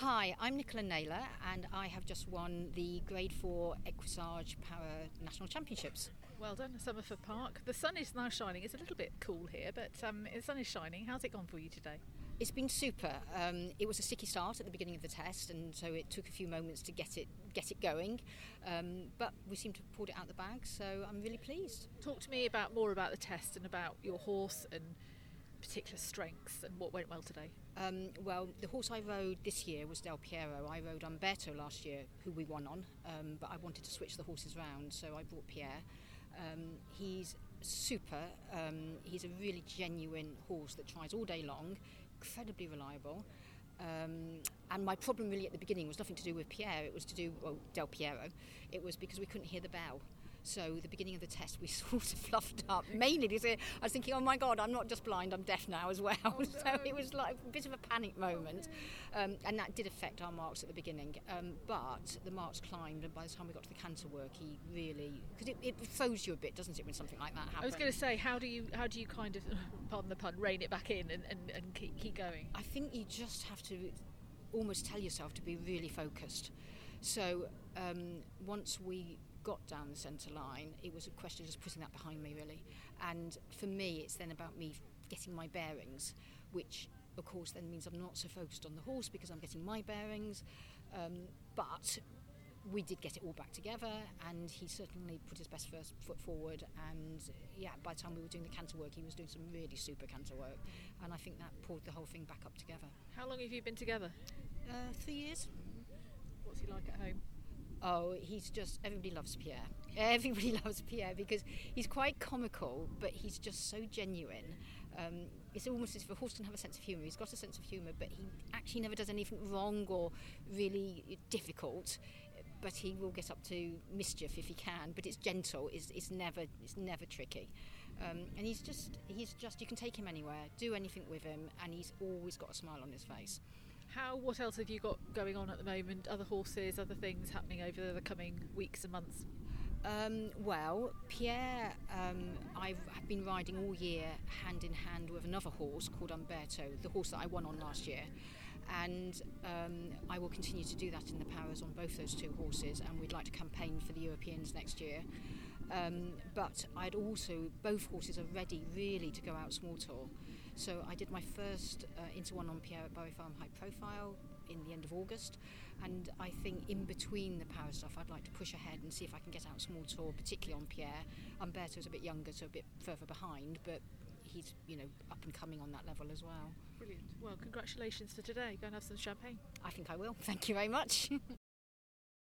Hi, I'm Nicola Naylor and I have just won the Grade 4 Equissage Para National Championships. Well done, Somerford Park. The sun is now shining. It's a little bit cool here, but um, the sun is shining. How's it gone for you today? It's been super. Um, it was a sticky start at the beginning of the test, and so it took a few moments to get it get it going. Um, but we seem to have pulled it out the bag, so I'm really pleased. Talk to me about more about the test and about your horse and particular strengths and what went well today. Um, well, the horse I rode this year was Del Piero. I rode Umberto last year, who we won on, um, but I wanted to switch the horses round, so I brought Pierre. Um, he's super. Um, he's a really genuine horse that tries all day long, incredibly reliable. Um, and my problem really at the beginning was nothing to do with Pierre, it was to do, well, Del Piero. It was because we couldn't hear the bell. So the beginning of the test, we sort of fluffed up. Mainly because I was thinking, oh my God, I'm not just blind, I'm deaf now as well. Oh, no. So it was like a bit of a panic moment. Um, and that did affect our marks at the beginning. Um, but the marks climbed, and by the time we got to the canter work, he really, because it, it throws you a bit, doesn't it, when something like that happens? I was going to say, how do you how do you kind of, pardon the pun, rein it back in and, and, and keep, keep going? I think you just have to almost tell yourself to be really focused. So um, once we got down the centre line, it was a question of just putting that behind me, really. And for me, it's then about me getting my bearings, which of course then means I'm not so focused on the horse because I'm getting my bearings. Um, but we did get it all back together, and he certainly put his best first foot forward. And yeah, by the time we were doing the canter work, he was doing some really super canter work, and I think that pulled the whole thing back up together. How long have you been together? Uh, three years. What's he like at home? Oh, he's just everybody loves Pierre. Everybody loves Pierre because he's quite comical, but he's just so genuine. Um, it's almost as if a horse can have a sense of humour. He's got a sense of humour, but he actually never does anything wrong or really difficult. But he will get up to mischief if he can. But it's gentle. It's, it's never it's never tricky. Um, and he's just he's just you can take him anywhere, do anything with him, and he's always got a smile on his face. How? What else have you got going on at the moment? Other horses, other things happening over the coming weeks and months? Um, well, Pierre, um, I've been riding all year hand in hand with another horse called Umberto, the horse that I won on last year. And um, I will continue to do that in the powers on both those two horses, and we'd like to campaign for the Europeans next year. Um, but I'd also, both horses are ready really to go out small tour. So I did my first uh, Inter I on Pierre at Bury Farm High Profile in the end of August, and I think in between the para stuff, I'd like to push ahead and see if I can get out small tour, particularly on Pierre. Umberto's a bit younger, so a bit further behind, but he's you know up and coming on that level as well. Brilliant. Well, congratulations for today. Go and have some champagne. I think I will. Thank you very much.